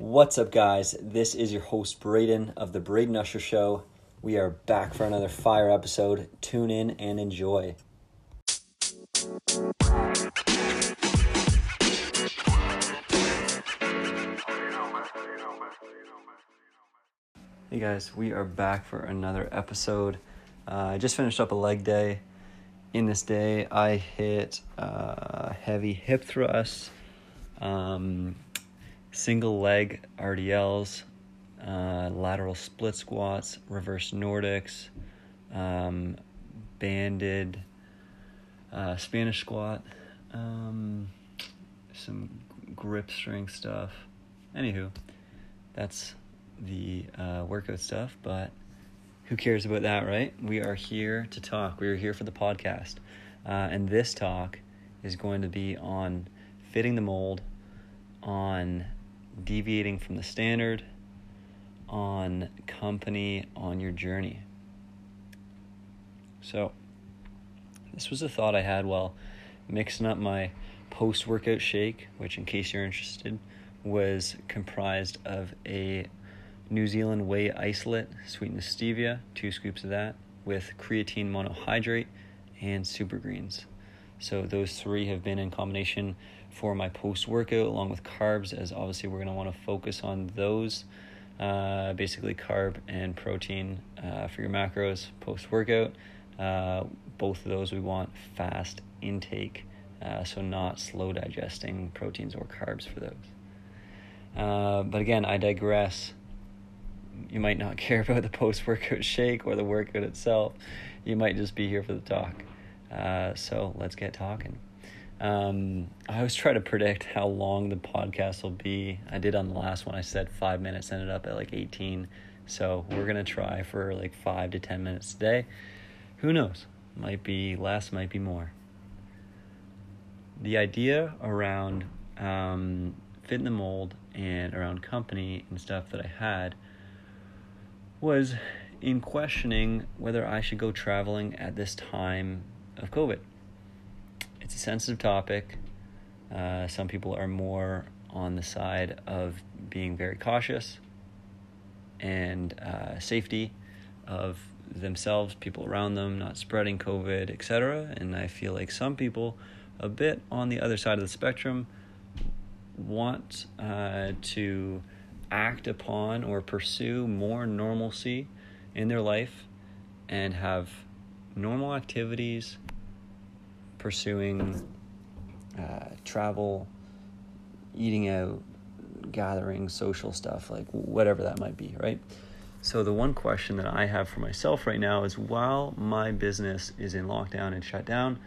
What's up, guys? This is your host, Braden of The Braden Usher Show. We are back for another fire episode. Tune in and enjoy. Hey guys, we are back for another episode. Uh, I just finished up a leg day. In this day, I hit uh, heavy hip thrusts, um, single leg RDLs, uh, lateral split squats, reverse Nordics, um, banded uh, Spanish squat, um, some grip strength stuff. Anywho, that's the uh, workout stuff, but who cares about that, right? We are here to talk. We are here for the podcast. Uh, and this talk is going to be on fitting the mold, on deviating from the standard, on company, on your journey. So, this was a thought I had while mixing up my post workout shake, which, in case you're interested, was comprised of a New Zealand whey isolate sweetened with stevia, two scoops of that, with creatine monohydrate and super greens. So those three have been in combination for my post workout, along with carbs, as obviously we're going to want to focus on those. Uh, basically, carb and protein uh, for your macros post workout. Uh, both of those we want fast intake, uh, so not slow digesting proteins or carbs for those. Uh, but again, I digress you might not care about the post workout shake or the workout itself. You might just be here for the talk. Uh, so let's get talking. Um, I always try to predict how long the podcast will be. I did on the last one. I said five minutes, ended up at like 18. So we're to try for like five to 10 minutes today. Who knows? Might be less, might be more. The idea around um, fitting the mold and around company and stuff that I had was in questioning whether I should go traveling at this time of COVID. It's a sensitive topic. Uh, some people are more on the side of being very cautious and uh, safety of themselves, people around them, not spreading COVID, etc. And I feel like some people, a bit on the other side of the spectrum, want uh, to act upon or pursue more normalcy in their life and have normal activities, pursuing uh, travel, eating out, gathering, social stuff, like whatever that might be, right? So, the one question that I have for myself right now is while my business is in lockdown and shut down,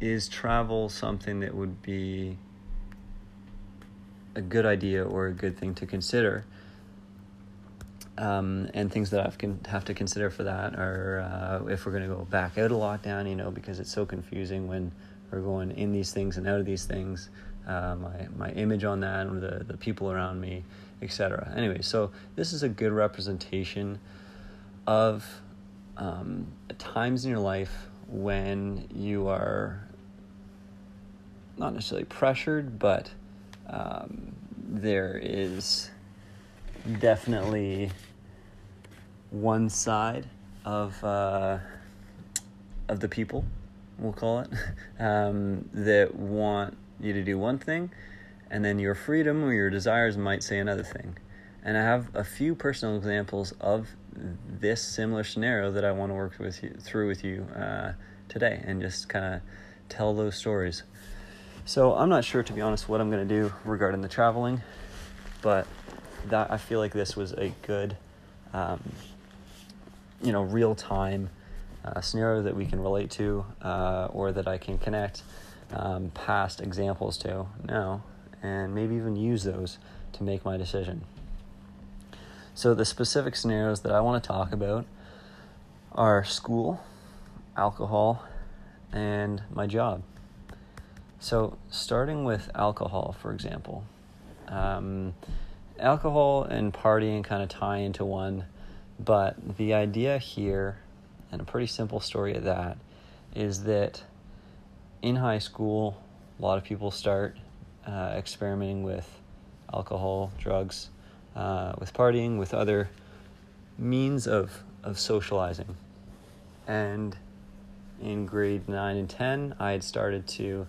is travel something that would be a good idea or a good thing to consider. Um, and things that I can have to consider for that are uh, if we're going to go back out of lockdown, you know, because it's so confusing when we're going in these things and out of these things. Uh, my my image on that, or the the people around me, etc. Anyway, so this is a good representation of um, times in your life when you are not necessarily pressured, but um, there is definitely one side of uh, of the people, we'll call it, um, that want you to do one thing, and then your freedom or your desires might say another thing. And I have a few personal examples of this similar scenario that I want to work with you through with you uh, today, and just kind of tell those stories. So I'm not sure, to be honest, what I'm going to do regarding the traveling, but that I feel like this was a good, um, you know, real time uh, scenario that we can relate to, uh, or that I can connect um, past examples to now, and maybe even use those to make my decision. So the specific scenarios that I want to talk about are school, alcohol, and my job. So, starting with alcohol, for example, um, alcohol and partying kind of tie into one, but the idea here, and a pretty simple story of that, is that in high school, a lot of people start uh, experimenting with alcohol, drugs, uh, with partying, with other means of, of socializing. And in grade 9 and 10, I had started to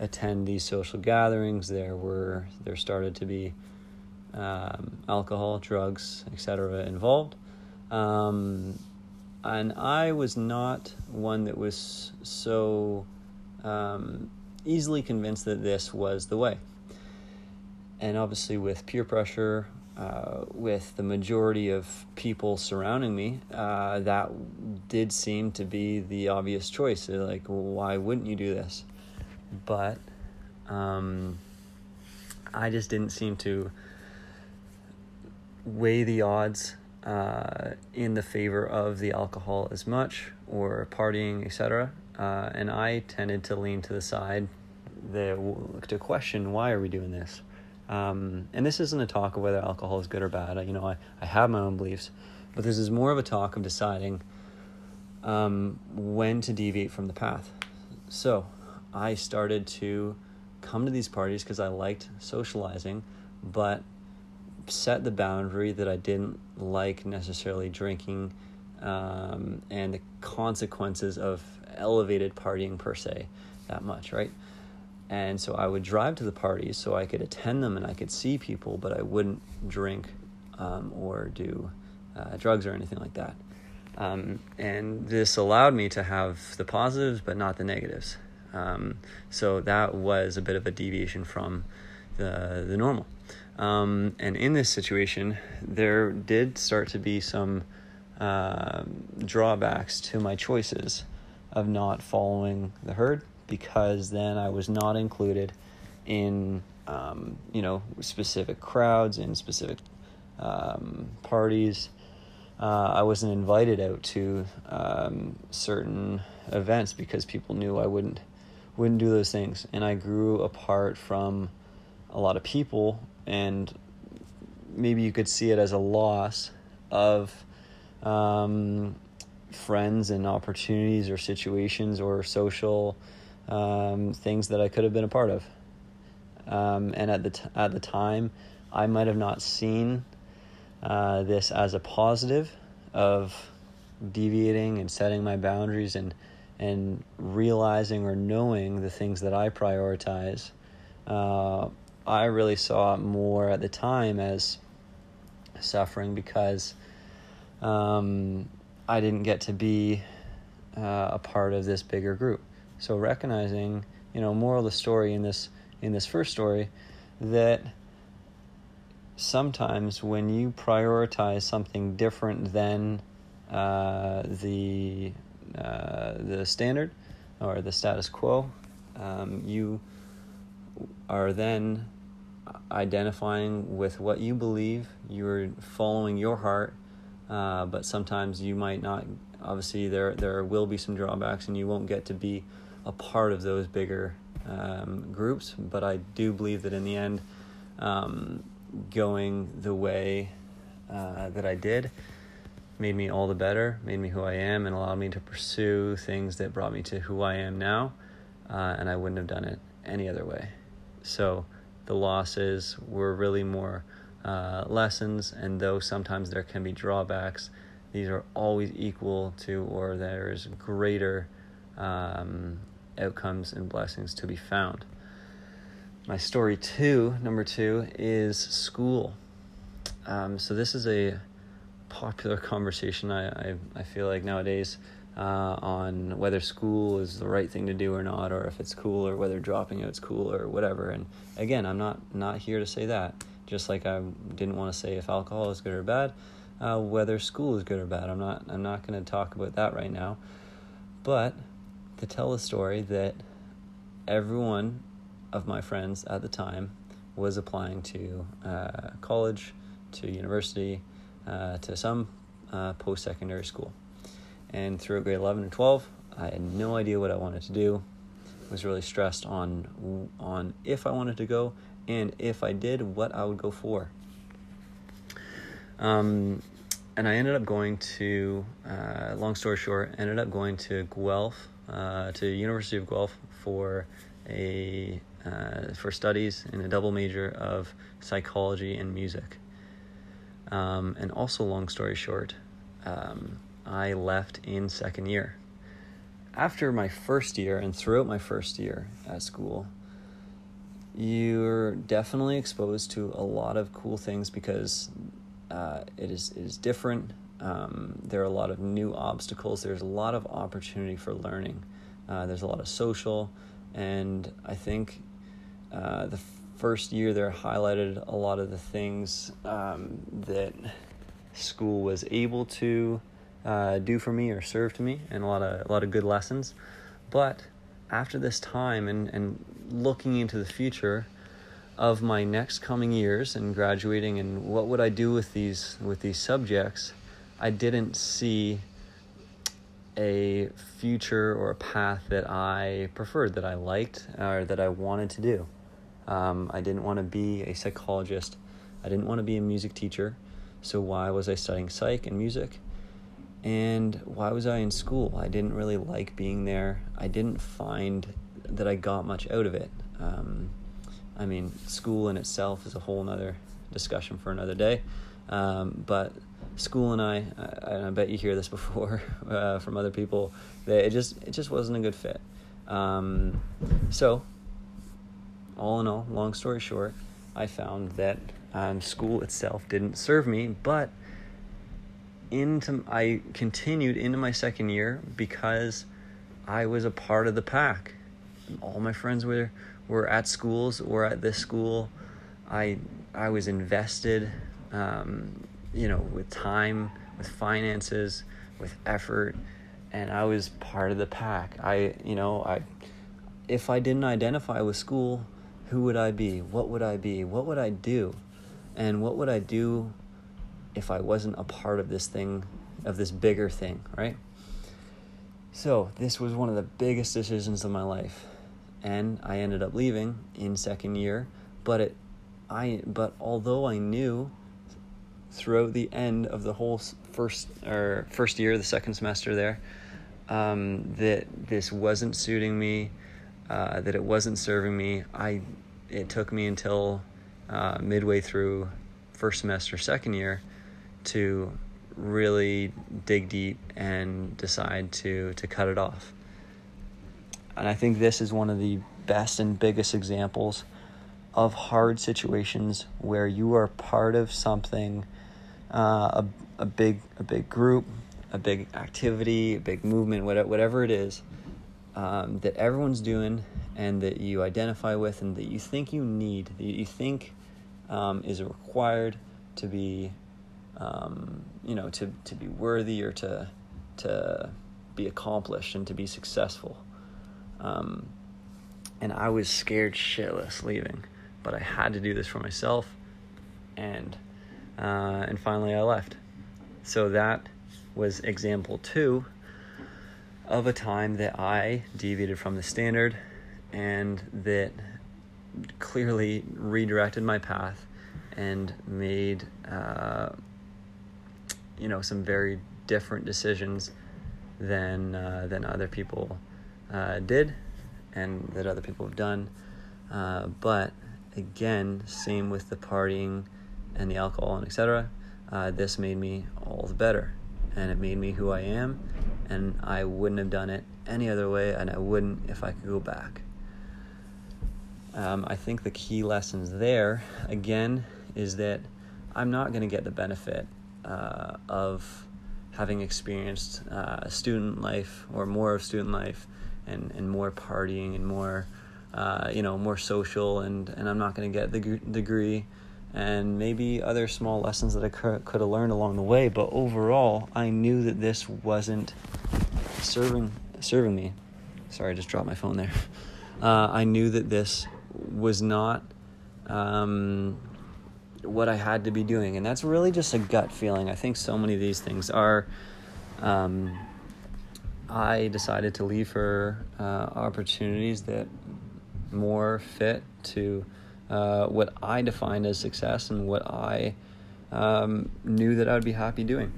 attend these social gatherings. There were there started to be um, alcohol, drugs, etc. involved. Um, and I was not one that was so um, easily convinced that this was the way. And obviously, with peer pressure, uh, with the majority of people surrounding me, uh, that did seem to be the obvious choice. Like, why wouldn't you do this? But um, I just didn't seem to weigh the odds uh, in the favor of the alcohol as much or partying, etc. Uh, and I tended to lean to the side that to question why are we doing this. Um, and this isn't a talk of whether alcohol is good or bad. You know, I, I have my own beliefs, but this is more of a talk of deciding um, when to deviate from the path. So I started to come to these parties because I liked socializing, but set the boundary that I didn't like necessarily drinking um, and the consequences of elevated partying per se that much, right? And so I would drive to the parties so I could attend them and I could see people, but I wouldn't drink um, or do uh, drugs or anything like that. Um, and this allowed me to have the positives, but not the negatives. Um, so that was a bit of a deviation from the the normal. Um, and in this situation, there did start to be some uh, drawbacks to my choices of not following the herd because then I was not included in um, you know specific crowds and specific um, parties. Uh, I wasn't invited out to um, certain events because people knew I wouldn't wouldn't do those things, and I grew apart from a lot of people, and maybe you could see it as a loss of um, friends and opportunities or situations or social um, things that I could have been a part of. Um, and at the t- at the time, I might have not seen uh, this as a positive of deviating and setting my boundaries and and realizing or knowing the things that I prioritize. Uh, I really saw more at the time as suffering because um, I didn't get to be uh, a part of this bigger group. So recognizing, you know, moral of the story in this in this first story, that sometimes when you prioritize something different than uh, the uh, the standard or the status quo, um, you are then identifying with what you believe. You're following your heart, uh, but sometimes you might not. Obviously, there there will be some drawbacks, and you won't get to be a part of those bigger um, groups. But I do believe that in the end, um, going the way uh, that I did made me all the better, made me who I am, and allowed me to pursue things that brought me to who I am now. Uh, and I wouldn't have done it any other way. So the losses were really more uh, lessons, and though sometimes there can be drawbacks, these are always equal to, or there's greater um, outcomes and blessings to be found. My story two, number two, is school. Um, so this is a popular conversation I, I, I feel like nowadays uh, on whether school is the right thing to do or not, or if it's cool, or whether dropping out is cool, or whatever. And again, I'm not not here to say that. Just like I didn't want to say if alcohol is good or bad, uh, whether school is good or bad. I'm not I'm not going to talk about that right now. But to tell the story that everyone of my friends at the time was applying to uh, college, to university, uh, to some uh, post secondary school. And through grade 11 and 12, I had no idea what I wanted to do. I Was really stressed on on if I wanted to go and if I did, what I would go for. Um, and I ended up going to, uh, long story short, ended up going to Guelph, uh, to University of Guelph for a uh, for studies in a double major of psychology and music. Um, and also, long story short, um, I left in second year. After my first year and throughout my first year at school, you're definitely exposed to a lot of cool things because uh, it is it is different. Um, there are a lot of new obstacles. There's a lot of opportunity for learning. Uh, there's a lot of social, and I think uh, the first year there highlighted a lot of the things um, that school was able to uh, do for me or serve to me, and a lot of a lot of good lessons. But after this time and and looking into the future of my next coming years and graduating and what would I do with these with these subjects, I didn't see a future or a path that I preferred, that I liked, or that I wanted to do. Um, I didn't want to be a psychologist. I didn't want to be a music teacher. So why was I studying psych and music? And why was I in school? I didn't really like being there. I didn't find that I got much out of it. Um, I mean, school in itself is a whole other discussion for another day. Um, but school and I, I, I bet you hear this before uh, from other people, that it just it just wasn't a good fit. Um, so, all in all, long story short, I found that um, school itself didn't serve me, but into I continued into my second year because I was a part of the pack. All my friends were were at schools or at this school. I I was invested, um, you know, with time, with finances, with effort, and I was part of the pack. I you know I if I didn't identify with school, who would I be? What would I be? What would I do? And what would I do if I wasn't a part of this thing, of this bigger thing, right? So, this was one of the biggest decisions of my life and I ended up leaving in second year. But it, I but although I knew throughout the end of the whole first or first year, the second semester there, um, that this wasn't suiting me, uh, that it wasn't serving me. I it took me until uh, midway through first semester, second year, to really dig deep and decide to to cut it off. And I think this is one of the best and biggest examples of hard situations where you are part of something, uh, a, a big a big group, a big activity, a big movement, whatever, whatever it is, um, that everyone's doing and that you identify with and that you think you need, that you think um, is required to be, um, you know, to, to be worthy or to, to be accomplished and to be successful. Um, and I was scared shitless leaving, but I had to do this for myself, and uh, and finally I left. So that was example two of a time that I deviated from the standard, and that clearly redirected my path and made uh, you know some very different decisions than uh, than other people uh, did and that other people have done. Uh, but again, same with the partying and the alcohol and etc. Uh, this made me all the better, and it made me who I am. And I wouldn't have done it any other way, and I wouldn't if I could go back. Um, I think the key lessons there, again, is that I'm not going to get the benefit uh, of having experienced uh, student life or more of student life and, and more partying and more uh, you know more social and, and I'm not going to get the g- degree and maybe other small lessons that I could, have learned along the way but overall I knew that this wasn't serving serving me. Sorry I just dropped my phone there. Uh, I knew that this was not um, what I had to be doing and that's really just a gut feeling I think so many of these things are um, I decided to leave for uh, opportunities that more fit to uh, what I defined as success and what I um, knew that I would be happy doing.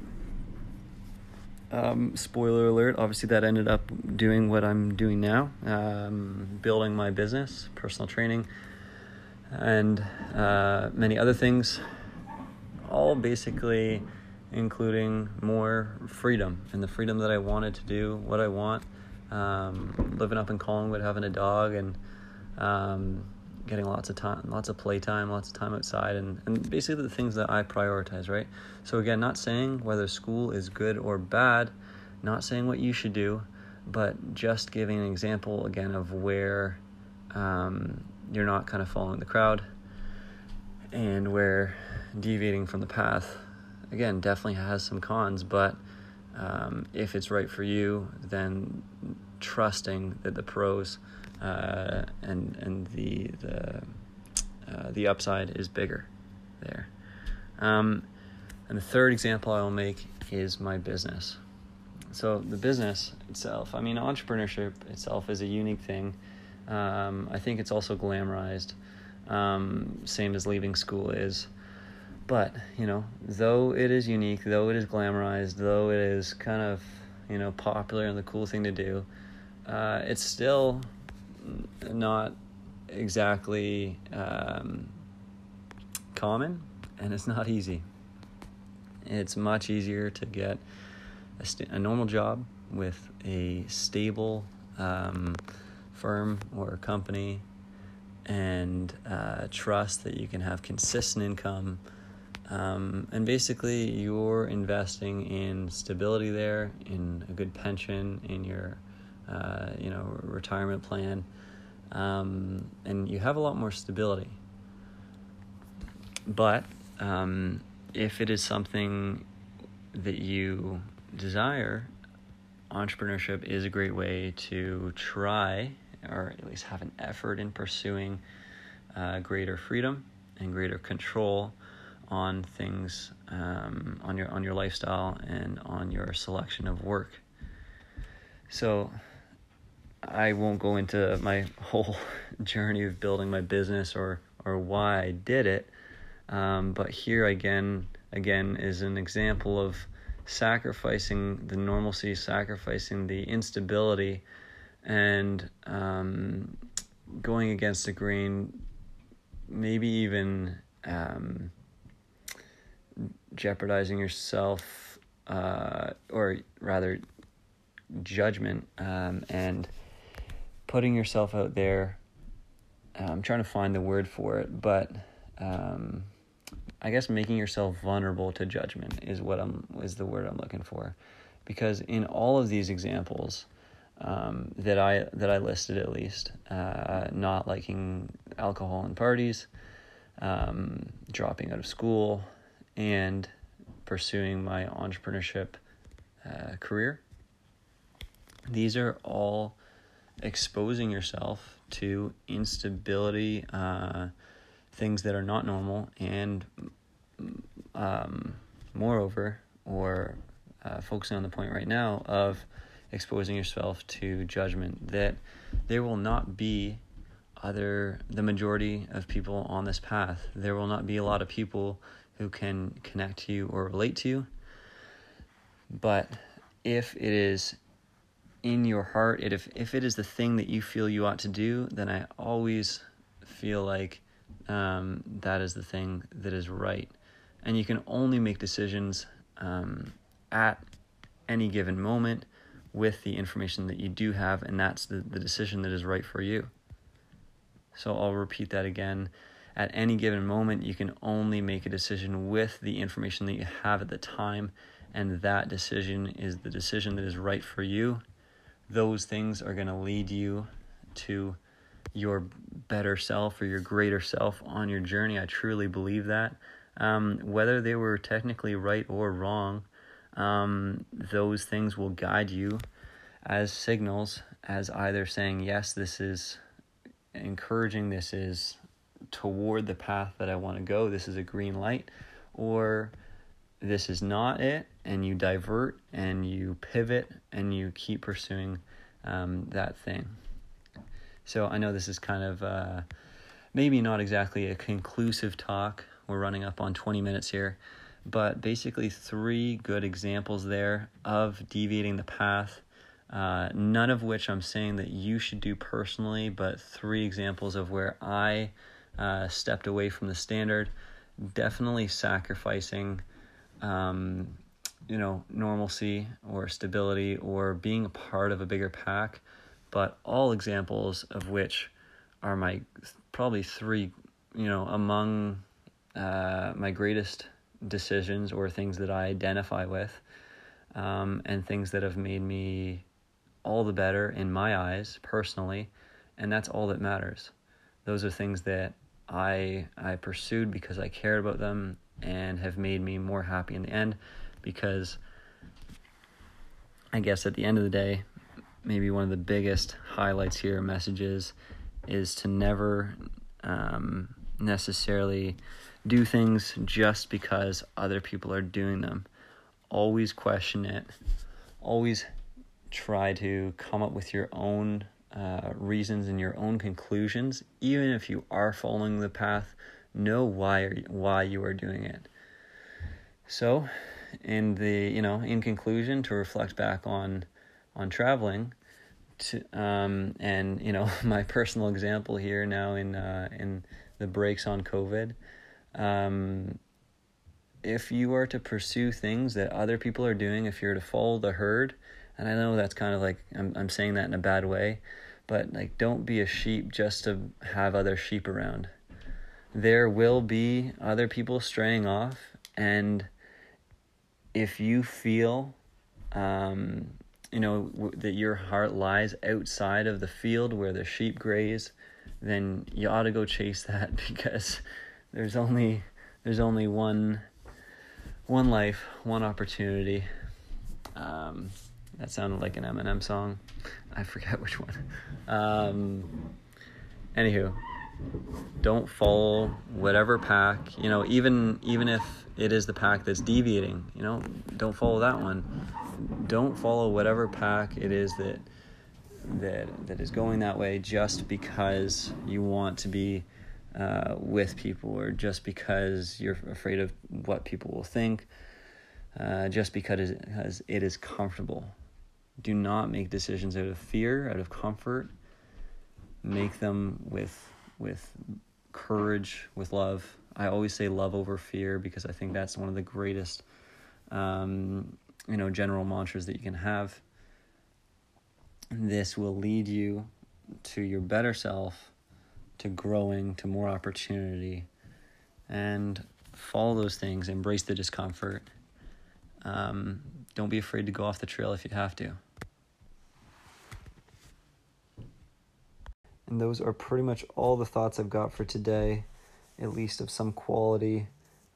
um, spoiler alert, obviously, that ended up doing what I'm doing now, um, building my business, personal training, and uh, many other things, all basically including more freedom and the freedom that I wanted to do what I want. Um, living up in Collingwood, having a dog, and um, getting lots of time, lots of playtime, lots of time outside, and, and basically the things that I prioritize, right? So, again, not saying whether school is good or bad, not saying what you should do, but just giving an example again of where um, you're not kind of following the crowd and where deviating from the path, again, definitely has some cons, but um, if it's right for you, then trusting that the pros uh, and and the the uh, the upside is bigger there. Um, and the third example I will make is my business. So the business itself, I mean, entrepreneurship itself is a unique thing. Um, I think it's also glamorized, um, same as leaving school is. But you know, though it is unique, though it is glamorized, though it is kind of you know popular and the cool thing to do, uh, it's still not exactly um, common and it's not easy. It's much easier to get a, st- a normal job with a stable um, firm or company and uh, trust that you can have consistent income. Um, and basically, you're investing in stability there, in a good pension, in your uh, you know, retirement plan, um, and you have a lot more stability. But um, if it is something that you desire, entrepreneurship is a great way to try, or at least have an effort in pursuing uh, greater freedom and greater control on things um, on your on your lifestyle and on your selection of work. So I won't go into my whole journey of building my business or or why I did it. Um, but here again, again is an example of sacrificing the normalcy, sacrificing the instability, and um, going against the grain. Maybe even um, jeopardizing yourself, uh, or rather, judgment um, and putting yourself out there. I'm trying to find the word for it, but um, I guess making yourself vulnerable to judgment is what I'm is the word I'm looking for, because in all of these examples um, that I that I listed at least, uh, not liking alcohol and parties, um, dropping out of school, and pursuing my entrepreneurship uh, career. These are all exposing yourself to instability, uh, things that are not normal, and um, moreover, or uh, focusing on the point right now of exposing yourself to judgment, that there will not be other the majority of people on this path. There will not be a lot of people who can connect to you or relate to you. But if it is in your heart, it, if if it is the thing that you feel you ought to do, then I always feel like um, that is the thing that is right, and you can only make decisions um, at any given moment with the information that you do have, and that's the, the decision that is right for you. So I'll repeat that again. At any given moment, you can only make a decision with the information that you have at the time, and that decision is the decision that is right for you those things are going to lead you to your better self or your greater self on your journey. I truly believe that. Um, whether they were technically right or wrong, um, those things will guide you as signals, as either saying, yes, this is encouraging, this is toward the path that I want to go, this is a green light, or this is not it, and you divert and you pivot and you keep pursuing um, that thing. So I know this is kind of uh, maybe not exactly a conclusive talk. We're running up on 20 minutes here. But basically, three good examples there of deviating the path. Uh, none of which I'm saying that you should do personally, but three examples of where I uh, stepped away from the standard. Definitely sacrificing, um, you know, normalcy or stability or being a part of a bigger pack, but all examples of which are my probably three, you know, among uh, my greatest decisions or things that I identify with, um, and things that have made me all the better in my eyes personally, and that's all that matters. Those are things that I I pursued because I cared about them and have made me more happy in the end because I guess at the end of the day, maybe one of the biggest highlights here, messages, is to never um, necessarily do things just because other people are doing them. Always question it. Always try to come up with your own uh, reasons and your own conclusions. Even if you are following the path, know why why you are doing it. So, in the you know in conclusion, to reflect back on on traveling, to, um, and you know my personal example here now in uh, in the breaks on COVID. Um, if you are to pursue things that other people are doing, if you're to follow the herd, and I know that's kind of like I'm I'm saying that in a bad way, but like don't be a sheep just to have other sheep around. There will be other people straying off, and if you feel, um, you know, w- that your heart lies outside of the field where the sheep graze, then you ought to go chase that because there's only there's only one one life, one opportunity. Um, that sounded like an Eminem song. I forget which one. Um, anywho, don't follow whatever pack. You know, even even if it is the pack that's deviating, you know, don't follow that one. Don't follow whatever pack it is that that that is going that way just because you want to be uh, with people or just because you're afraid of what people will think, uh, just because it is comfortable. Do not make decisions out of fear, out of comfort. Make them with with courage, with love. I always say love over fear because I think that's one of the greatest, um, you know, general mantras that you can have. This will lead you to your better self to growing, to more opportunity, and follow those things. Embrace the discomfort. Um, don't be afraid to go off the trail if you have to. And those are pretty much all the thoughts I've got for today, at least of some quality.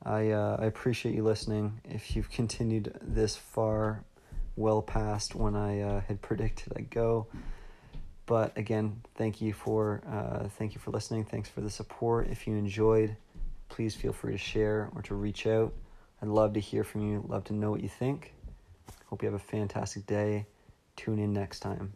I uh, I appreciate you listening. If you've continued this far, well past when I uh, had predicted I'd go. But again, thank you for uh, thank you for listening. Thanks for the support. If you enjoyed, please feel free to share or to reach out. I'd love to hear from you. Love to know what you think. Hope you have a fantastic day. Tune in next time.